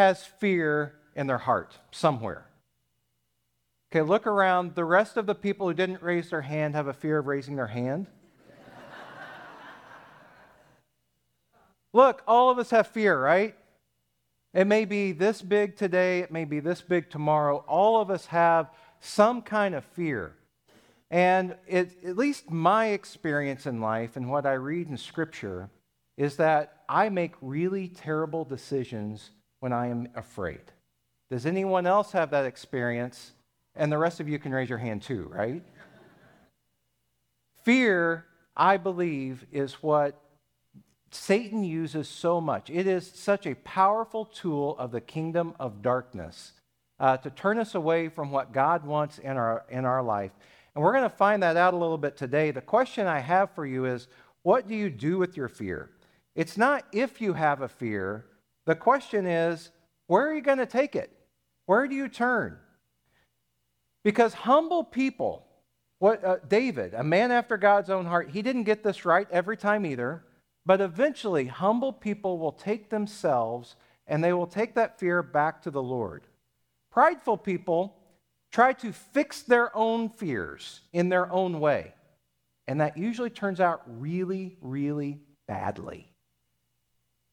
has fear in their heart somewhere? Okay, look around. The rest of the people who didn't raise their hand have a fear of raising their hand. look, all of us have fear, right? It may be this big today, it may be this big tomorrow. All of us have some kind of fear. And it, at least my experience in life and what I read in Scripture is that I make really terrible decisions when I am afraid. Does anyone else have that experience? And the rest of you can raise your hand too, right? Fear, I believe, is what Satan uses so much. It is such a powerful tool of the kingdom of darkness uh, to turn us away from what God wants in our, in our life. And we're going to find that out a little bit today. The question I have for you is what do you do with your fear? It's not if you have a fear. The question is where are you going to take it? Where do you turn? Because humble people, what uh, David, a man after God's own heart, he didn't get this right every time either, but eventually humble people will take themselves and they will take that fear back to the Lord. Prideful people try to fix their own fears in their own way. And that usually turns out really, really badly.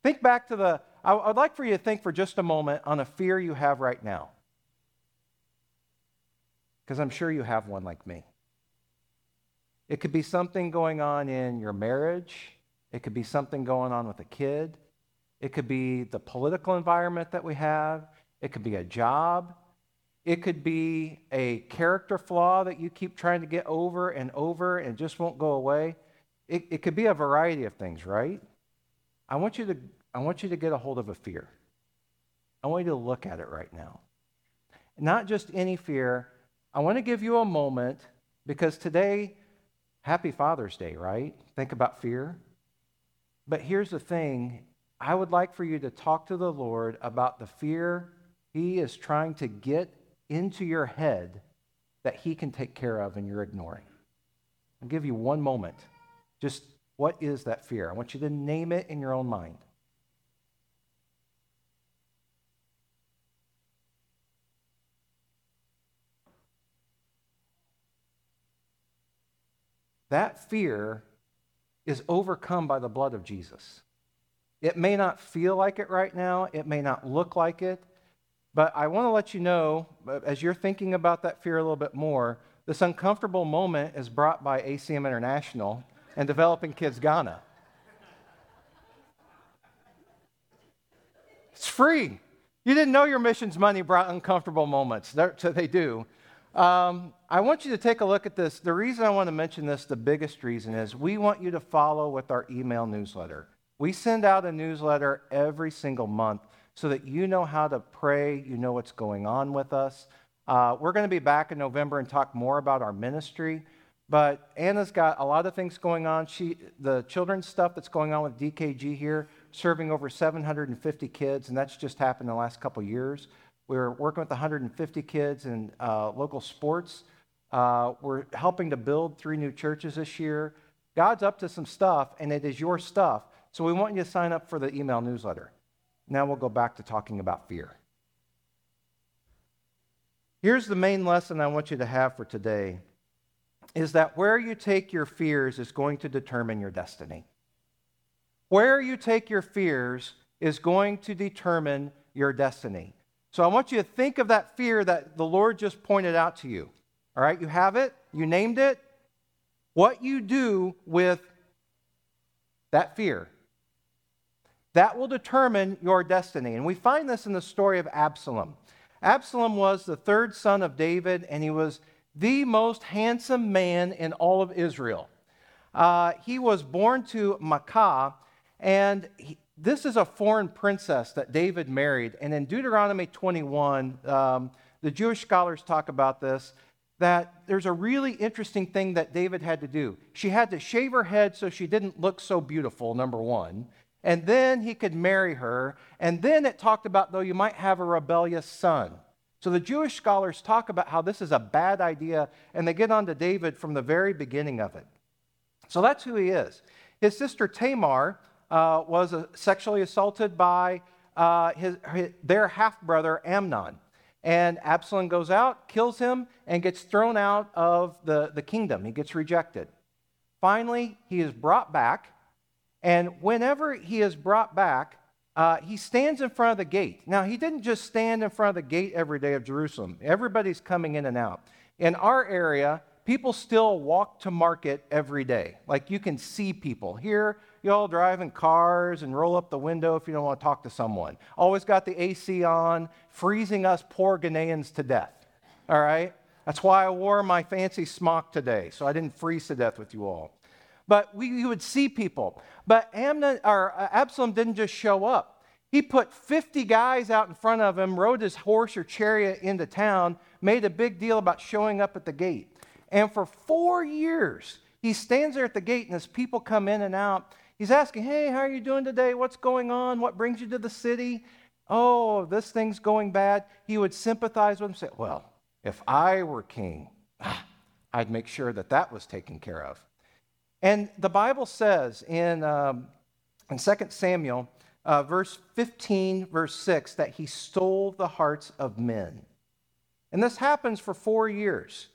Think back to the, I would like for you to think for just a moment on a fear you have right now. Because I'm sure you have one like me. It could be something going on in your marriage, it could be something going on with a kid, it could be the political environment that we have, it could be a job, it could be a character flaw that you keep trying to get over and over and just won't go away. It, it could be a variety of things, right? I want you to I want you to get a hold of a fear. I want you to look at it right now. Not just any fear. I want to give you a moment because today, happy Father's Day, right? Think about fear. But here's the thing I would like for you to talk to the Lord about the fear He is trying to get into your head that He can take care of and you're ignoring. I'll give you one moment. Just what is that fear? I want you to name it in your own mind. That fear is overcome by the blood of Jesus. It may not feel like it right now, it may not look like it, but I want to let you know, as you're thinking about that fear a little bit more, this uncomfortable moment is brought by ACM International and Developing Kids Ghana. It's free. You didn't know your missions money brought uncomfortable moments. So they do. Um, I want you to take a look at this. The reason I want to mention this, the biggest reason, is we want you to follow with our email newsletter. We send out a newsletter every single month so that you know how to pray, you know what's going on with us. Uh, we're going to be back in November and talk more about our ministry. But Anna's got a lot of things going on. She, the children's stuff that's going on with DKG here, serving over 750 kids, and that's just happened in the last couple years. We're working with 150 kids in uh, local sports. Uh, we're helping to build three new churches this year. God's up to some stuff, and it is your stuff. So we want you to sign up for the email newsletter. Now we'll go back to talking about fear. Here's the main lesson I want you to have for today is that where you take your fears is going to determine your destiny. Where you take your fears is going to determine your destiny. So I want you to think of that fear that the Lord just pointed out to you. All right, you have it, you named it. What you do with that fear that will determine your destiny. And we find this in the story of Absalom. Absalom was the third son of David, and he was the most handsome man in all of Israel. Uh, he was born to Maacah, and this is a foreign princess that David married. And in Deuteronomy 21, um, the Jewish scholars talk about this that there's a really interesting thing that David had to do. She had to shave her head so she didn't look so beautiful, number one and then he could marry her. And then it talked about, though, you might have a rebellious son. So the Jewish scholars talk about how this is a bad idea, and they get on to David from the very beginning of it. So that's who he is. His sister Tamar uh, was sexually assaulted by uh, his, his, their half brother Amnon. And Absalom goes out, kills him, and gets thrown out of the, the kingdom. He gets rejected. Finally, he is brought back. And whenever he is brought back, uh, he stands in front of the gate. Now, he didn't just stand in front of the gate every day of Jerusalem, everybody's coming in and out. In our area, people still walk to market every day. Like you can see people. Here, you all drive in cars and roll up the window if you don't want to talk to someone. Always got the AC on, freezing us poor Ghanaians to death. All right? That's why I wore my fancy smock today, so I didn't freeze to death with you all. But we would see people. But Amnon, or uh, Absalom didn't just show up. He put 50 guys out in front of him, rode his horse or chariot into town, made a big deal about showing up at the gate. And for four years, he stands there at the gate, and as people come in and out, he's asking, Hey, how are you doing today? What's going on? What brings you to the city? Oh, this thing's going bad. He would sympathize with him, say, Well, if I were king, I'd make sure that that was taken care of. And the Bible says in, um, in 2 Samuel, uh, verse 15, verse 6, that he stole the hearts of men. And this happens for four years.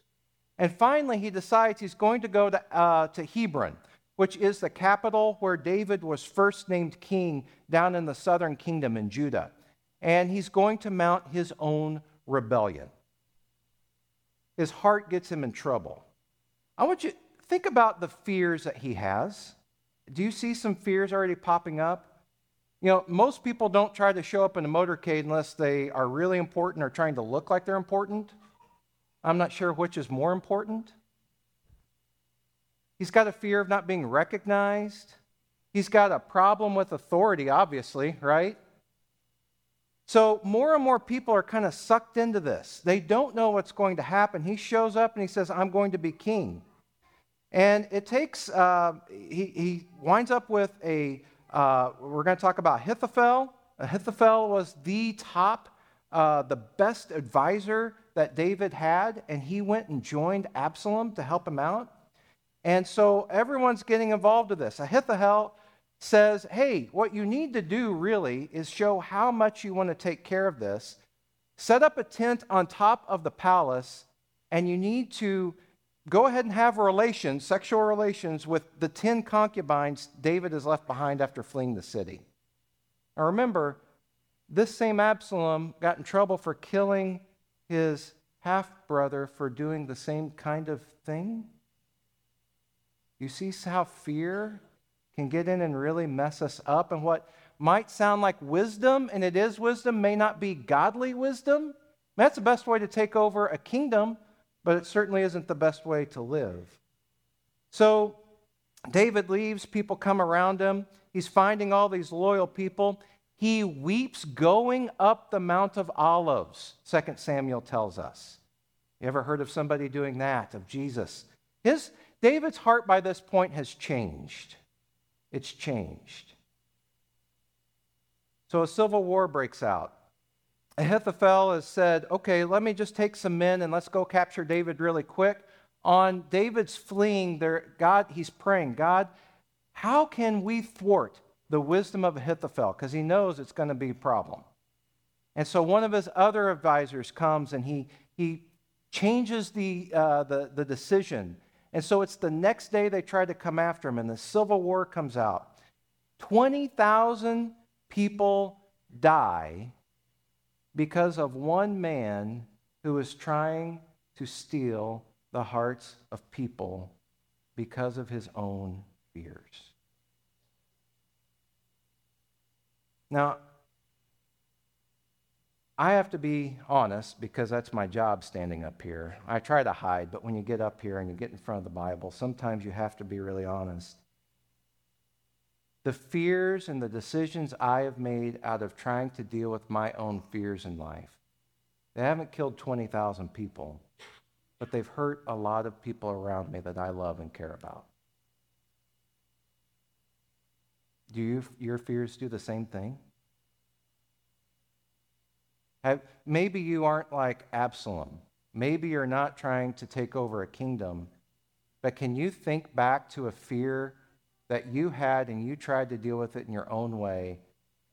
And finally, he decides he's going to go to, uh, to Hebron, which is the capital where David was first named king down in the southern kingdom in Judah. And he's going to mount his own rebellion. His heart gets him in trouble. I want you, think about the fears that he has. Do you see some fears already popping up? You know, most people don't try to show up in a motorcade unless they are really important or trying to look like they're important. I'm not sure which is more important. He's got a fear of not being recognized. He's got a problem with authority, obviously, right? So, more and more people are kind of sucked into this. They don't know what's going to happen. He shows up and he says, I'm going to be king. And it takes, uh, he, he winds up with a, uh, we're going to talk about Ahithophel. Ahithophel was the top, uh, the best advisor that David had, and he went and joined Absalom to help him out. And so everyone's getting involved with this. Ahithophel says, hey, what you need to do really is show how much you want to take care of this. Set up a tent on top of the palace, and you need to go ahead and have relations, sexual relations, with the 10 concubines David has left behind after fleeing the city. Now remember, this same Absalom got in trouble for killing his half brother for doing the same kind of thing. You see how fear can get in and really mess us up, and what might sound like wisdom, and it is wisdom, may not be godly wisdom. That's the best way to take over a kingdom but it certainly isn't the best way to live. So David leaves, people come around him. He's finding all these loyal people. He weeps going up the Mount of Olives, 2 Samuel tells us. You ever heard of somebody doing that, of Jesus? His, David's heart by this point has changed. It's changed. So a civil war breaks out. Ahithophel has said, okay, let me just take some men and let's go capture David really quick. On David's fleeing, there, God, he's praying, God, how can we thwart the wisdom of Ahithophel? Because he knows it's going to be a problem. And so one of his other advisors comes and he, he changes the, uh, the, the decision. And so it's the next day they try to come after him, and the civil war comes out. 20,000 people die because of one man who is trying to steal the hearts of people because of his own fears. Now, I have to be honest because that's my job standing up here. I try to hide, but when you get up here and you get in front of the Bible, sometimes you have to be really honest. The fears and the decisions I have made out of trying to deal with my own fears in life, they haven't killed 20,000 people, but they've hurt a lot of people around me that I love and care about. Do you, your fears do the same thing? Have, maybe you aren't like Absalom. Maybe you're not trying to take over a kingdom. But can you think back to a fear that you had and you tried to deal with it in your own way,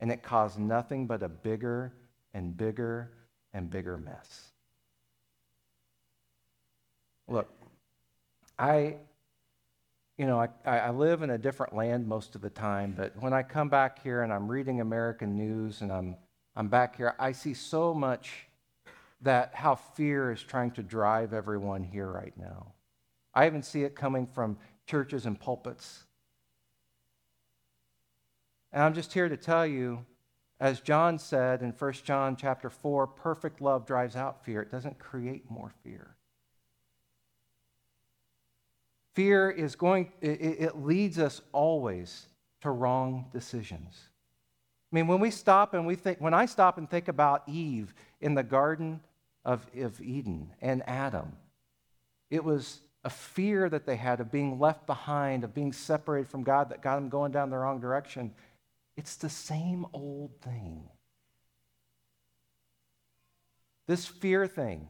and it caused nothing but a bigger and bigger and bigger mess. Look, I, you know, I, I live in a different land most of the time, but when I come back here and I'm reading American news and I'm, I'm back here, I see so much that how fear is trying to drive everyone here right now. I even see it coming from churches and pulpits. And I'm just here to tell you, as John said in 1 John chapter 4, perfect love drives out fear. It doesn't create more fear. Fear is going, it, it leads us always to wrong decisions. I mean, when we stop and we think, when I stop and think about Eve in the Garden of, of Eden and Adam, it was a fear that they had of being left behind, of being separated from God, that got them going down the wrong direction. It's the same old thing. This fear thing,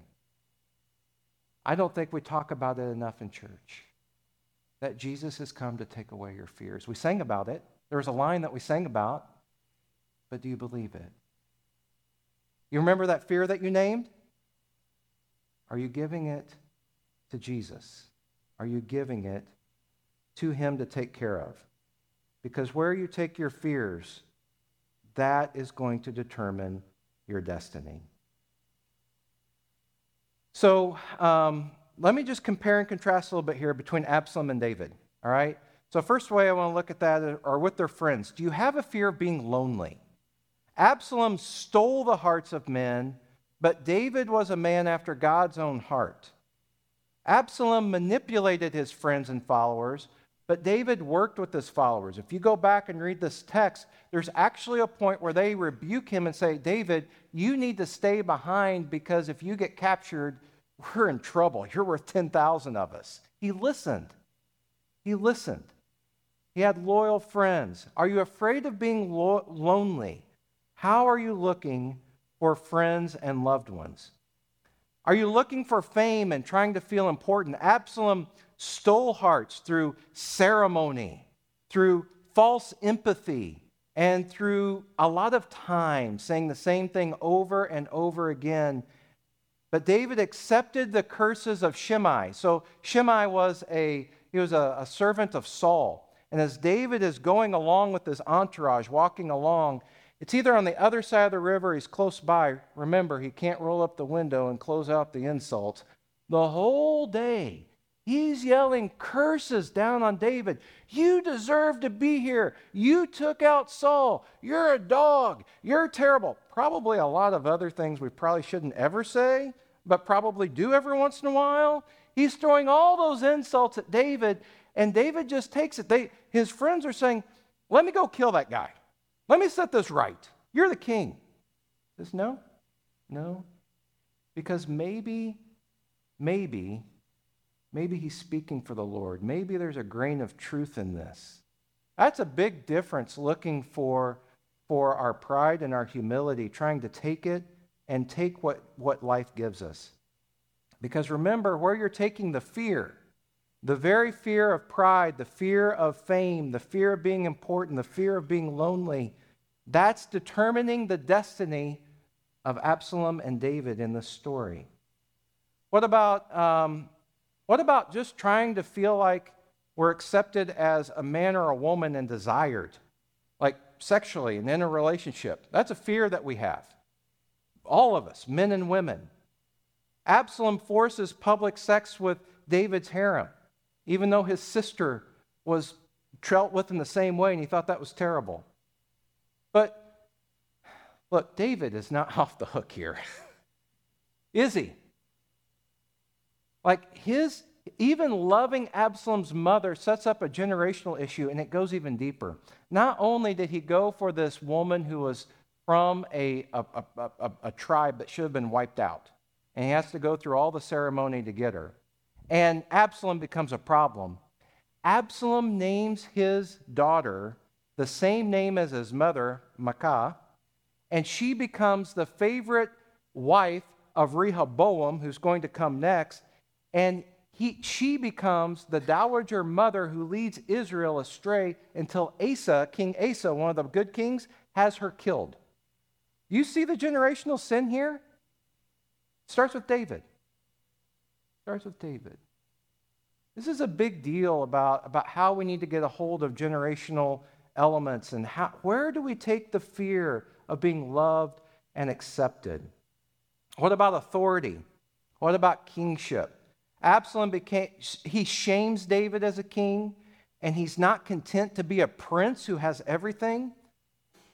I don't think we talk about it enough in church. That Jesus has come to take away your fears. We sang about it. There was a line that we sang about, but do you believe it? You remember that fear that you named? Are you giving it to Jesus? Are you giving it to Him to take care of? Because where you take your fears, that is going to determine your destiny. So um, let me just compare and contrast a little bit here between Absalom and David. All right? So, first way I want to look at that are with their friends. Do you have a fear of being lonely? Absalom stole the hearts of men, but David was a man after God's own heart. Absalom manipulated his friends and followers, but David worked with his followers. If you go back and read this text, there's actually a point where they rebuke him and say, David, you need to stay behind because if you get captured, we're in trouble. You're worth 10,000 of us. He listened. He listened. He had loyal friends. Are you afraid of being lo- lonely? How are you looking for friends and loved ones? Are you looking for fame and trying to feel important? Absalom stole hearts through ceremony, through false empathy, and through a lot of time saying the same thing over and over again. But David accepted the curses of Shimei. So Shimei was a he was a, a servant of Saul. And as David is going along with his entourage, walking along, it's either on the other side of the river, he's close by. Remember, he can't roll up the window and close out the insult. The whole day, he's yelling curses down on David. You deserve to be here. You took out Saul. You're a dog. You're terrible. Probably a lot of other things we probably shouldn't ever say, but probably do every once in a while. He's throwing all those insults at David, and David just takes it. They, his friends are saying, Let me go kill that guy. Let me set this right. You're the king. He says, No, no. Because maybe, maybe, maybe he's speaking for the Lord. Maybe there's a grain of truth in this. That's a big difference looking for, for our pride and our humility, trying to take it and take what, what life gives us. Because remember, where you're taking the fear, the very fear of pride, the fear of fame, the fear of being important, the fear of being lonely, that's determining the destiny of Absalom and David in the story. What about, um, what about just trying to feel like we're accepted as a man or a woman and desired, like sexually and in a relationship? That's a fear that we have. All of us, men and women. Absalom forces public sex with David's harem, even though his sister was dealt with in the same way and he thought that was terrible. But look, David is not off the hook here. is he? Like his, even loving Absalom's mother sets up a generational issue and it goes even deeper. Not only did he go for this woman who was from a, a, a, a, a tribe that should have been wiped out, and he has to go through all the ceremony to get her, and Absalom becomes a problem. Absalom names his daughter the same name as his mother, Maacah, and she becomes the favorite wife of Rehoboam, who's going to come next, and he, she becomes the dowager mother who leads Israel astray until Asa, King Asa, one of the good kings, has her killed. You see the generational sin here? Starts with David. Starts with David. This is a big deal about, about how we need to get a hold of generational elements and how, where do we take the fear of being loved and accepted? What about authority? What about kingship? Absalom became, he shames David as a king, and he's not content to be a prince who has everything.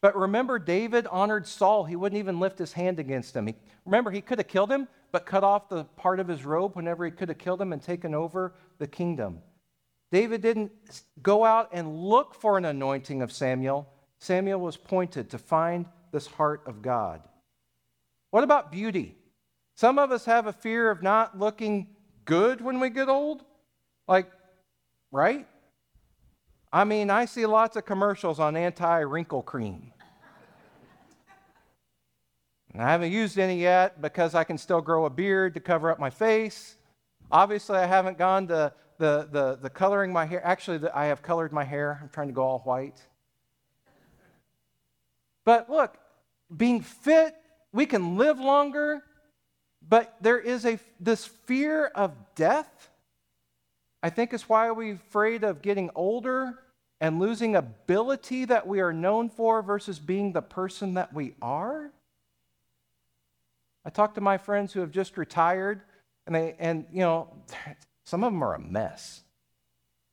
But remember, David honored Saul. He wouldn't even lift his hand against him. He, remember, he could have killed him, but cut off the part of his robe whenever he could have killed him and taken over the kingdom. David didn't go out and look for an anointing of Samuel. Samuel was pointed to find this heart of God. What about beauty? Some of us have a fear of not looking good when we get old. Like, right? I mean, I see lots of commercials on anti wrinkle cream. And I haven't used any yet because I can still grow a beard to cover up my face. Obviously, I haven't gone to the, the, the coloring my hair. Actually, the, I have colored my hair. I'm trying to go all white. But look, being fit, we can live longer, but there is a, this fear of death. I think is why we're afraid of getting older and losing ability that we are known for versus being the person that we are. I talk to my friends who have just retired, and they, and you know, some of them are a mess.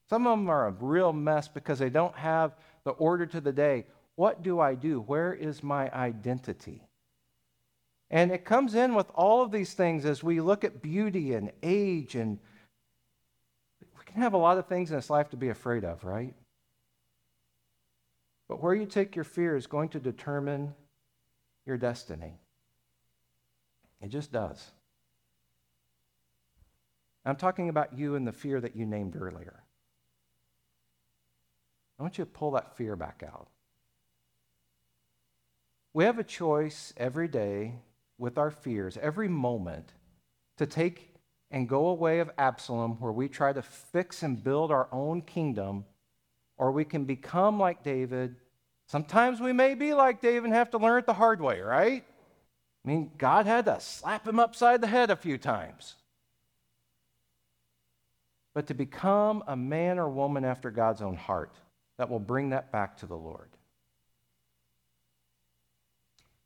Some of them are a real mess because they don't have the order to the day. What do I do? Where is my identity? And it comes in with all of these things as we look at beauty and age, and we can have a lot of things in this life to be afraid of, right? But where you take your fear is going to determine your destiny. It just does. I'm talking about you and the fear that you named earlier. I want you to pull that fear back out. We have a choice every day with our fears, every moment, to take and go away of Absalom, where we try to fix and build our own kingdom, or we can become like David Sometimes we may be like David and have to learn it the hard way, right? I mean, God had to slap him upside the head a few times. But to become a man or woman after God's own heart that will bring that back to the Lord.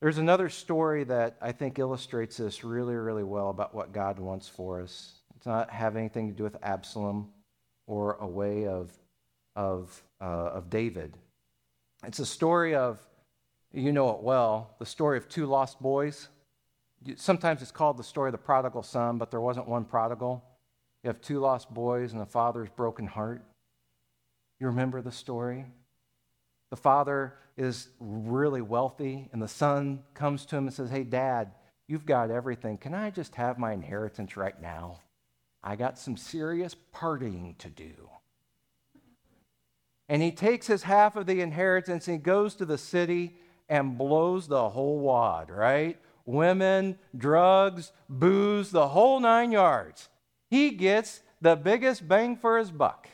There's another story that I think illustrates this really, really well about what God wants for us. It's not have anything to do with Absalom or a way of, of, uh, of David. It's a story of, you know it well, the story of two lost boys. Sometimes it's called the story of the prodigal son, but there wasn't one prodigal. You have two lost boys and a father's broken heart. You remember the story? The father is really wealthy, and the son comes to him and says, Hey, dad, you've got everything. Can I just have my inheritance right now? I got some serious partying to do. And he takes his half of the inheritance and he goes to the city and blows the whole wad, right? Women, drugs, booze, the whole nine yards. He gets the biggest bang for his buck.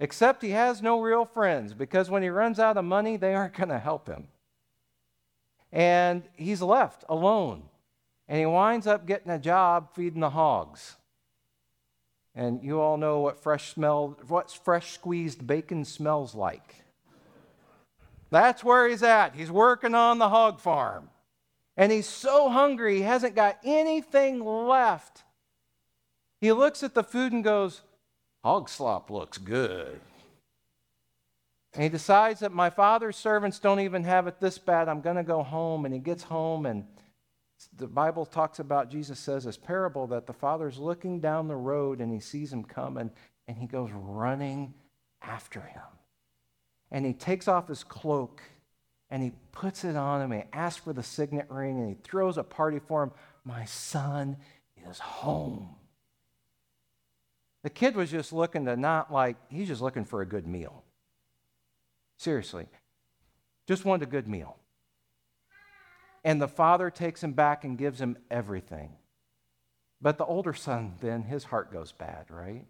Except he has no real friends because when he runs out of money, they aren't going to help him. And he's left alone. And he winds up getting a job feeding the hogs. And you all know what fresh smell, what fresh squeezed bacon smells like. That's where he's at. He's working on the hog farm. And he's so hungry, he hasn't got anything left. He looks at the food and goes, Hog slop looks good. And he decides that my father's servants don't even have it this bad. I'm going to go home. And he gets home and the Bible talks about, Jesus says, this parable that the father's looking down the road and he sees him coming and he goes running after him. And he takes off his cloak and he puts it on him and he asks for the signet ring and he throws a party for him. My son is home. The kid was just looking to not like, he's just looking for a good meal. Seriously. Just wanted a good meal. And the father takes him back and gives him everything. But the older son, then, his heart goes bad, right?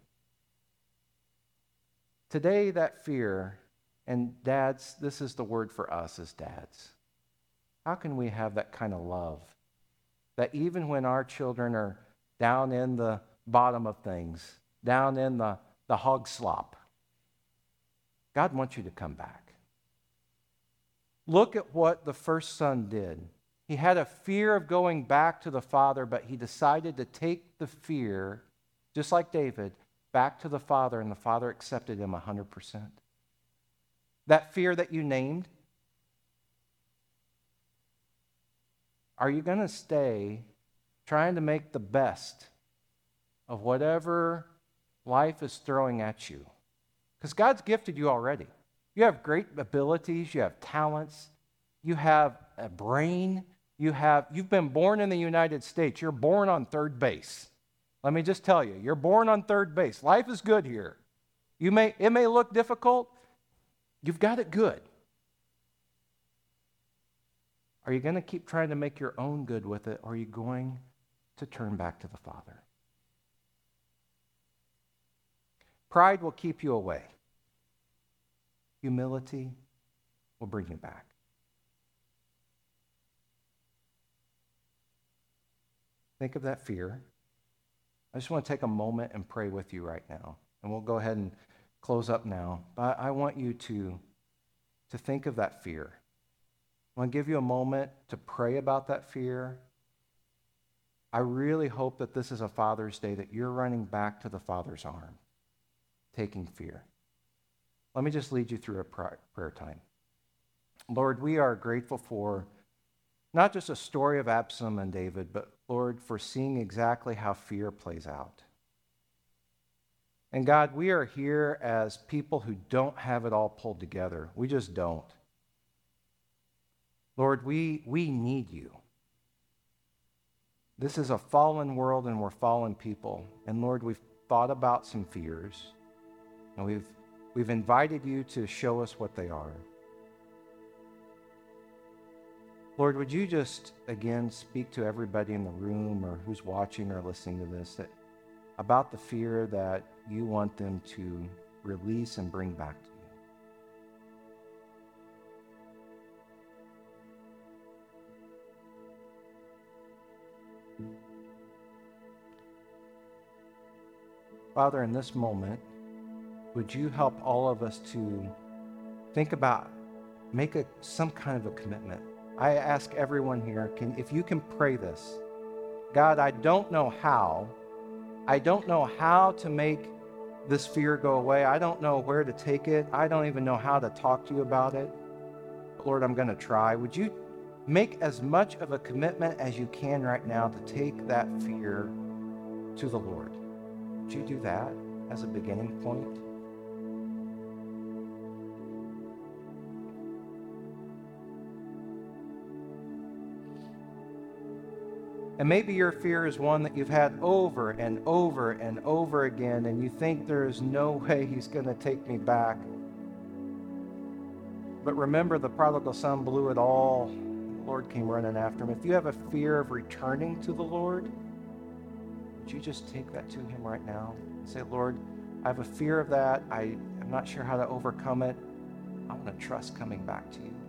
Today, that fear And dads, this is the word for us as dads. How can we have that kind of love? That even when our children are down in the bottom of things, down in the, the hog slop, God wants you to come back. Look at what the first son did. He had a fear of going back to the father, but he decided to take the fear, just like David, back to the father, and the father accepted him 100%. That fear that you named, are you going to stay trying to make the best of whatever life is throwing at you? Because God's gifted you already. You have great abilities, you have talents, you have a brain, you have you've been born in the United States. You're born on third base. Let me just tell you, you're born on third base. Life is good here. You may it may look difficult, you've got it good. Are you going to keep trying to make your own good with it, or are you going to turn back to the Father? Pride will keep you away. Humility will bring you back. Think of that fear. I just want to take a moment and pray with you right now. And we'll go ahead and close up now. But I want you to, to think of that fear. I want to give you a moment to pray about that fear. I really hope that this is a Father's Day that you're running back to the Father's arm, taking fear. Let me just lead you through a prayer time. Lord, we are grateful for not just a story of Absalom and David, but Lord, for seeing exactly how fear plays out. And God, we are here as people who don't have it all pulled together. We just don't. Lord, we, we need you. This is a fallen world and we're fallen people. And Lord, we've thought about some fears and we've We've invited you to show us what they are. Lord, would you just again speak to everybody in the room or who's watching or listening to this that, about the fear that you want them to release and bring back to you? Father, in this moment, would you help all of us to think about, make a, some kind of a commitment? I ask everyone here, can, if you can pray this, God, I don't know how. I don't know how to make this fear go away. I don't know where to take it. I don't even know how to talk to you about it. Lord, I'm going to try. Would you make as much of a commitment as you can right now to take that fear to the Lord? Would you do that as a beginning point? And maybe your fear is one that you've had over and over and over again, and you think there is no way he's going to take me back. But remember, the prodigal son blew it all. The Lord came running after him. If you have a fear of returning to the Lord, would you just take that to him right now and say, Lord, I have a fear of that. I am not sure how to overcome it. I want to trust coming back to you.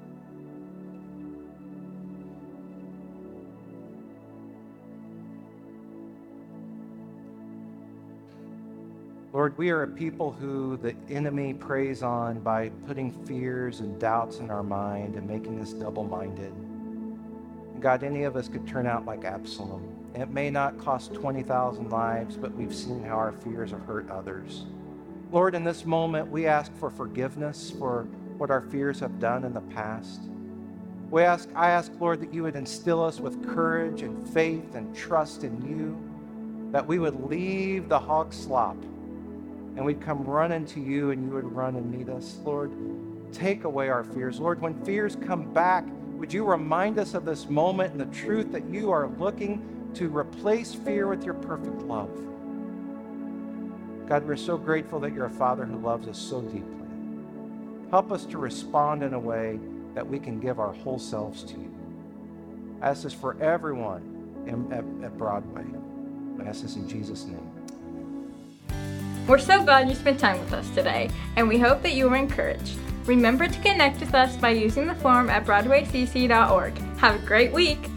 Lord, we are a people who the enemy preys on by putting fears and doubts in our mind and making us double minded. God, any of us could turn out like Absalom. It may not cost 20,000 lives, but we've seen how our fears have hurt others. Lord, in this moment, we ask for forgiveness for what our fears have done in the past. We ask, I ask, Lord, that you would instill us with courage and faith and trust in you, that we would leave the hog slop and we'd come running to you and you would run and meet us. Lord, take away our fears. Lord, when fears come back, would you remind us of this moment and the truth that you are looking to replace fear with your perfect love? God, we're so grateful that you're a Father who loves us so deeply. Help us to respond in a way that we can give our whole selves to you. I ask this for everyone at, at Broadway. I ask this in Jesus' name. We're so glad you spent time with us today, and we hope that you were encouraged. Remember to connect with us by using the form at BroadwayCC.org. Have a great week!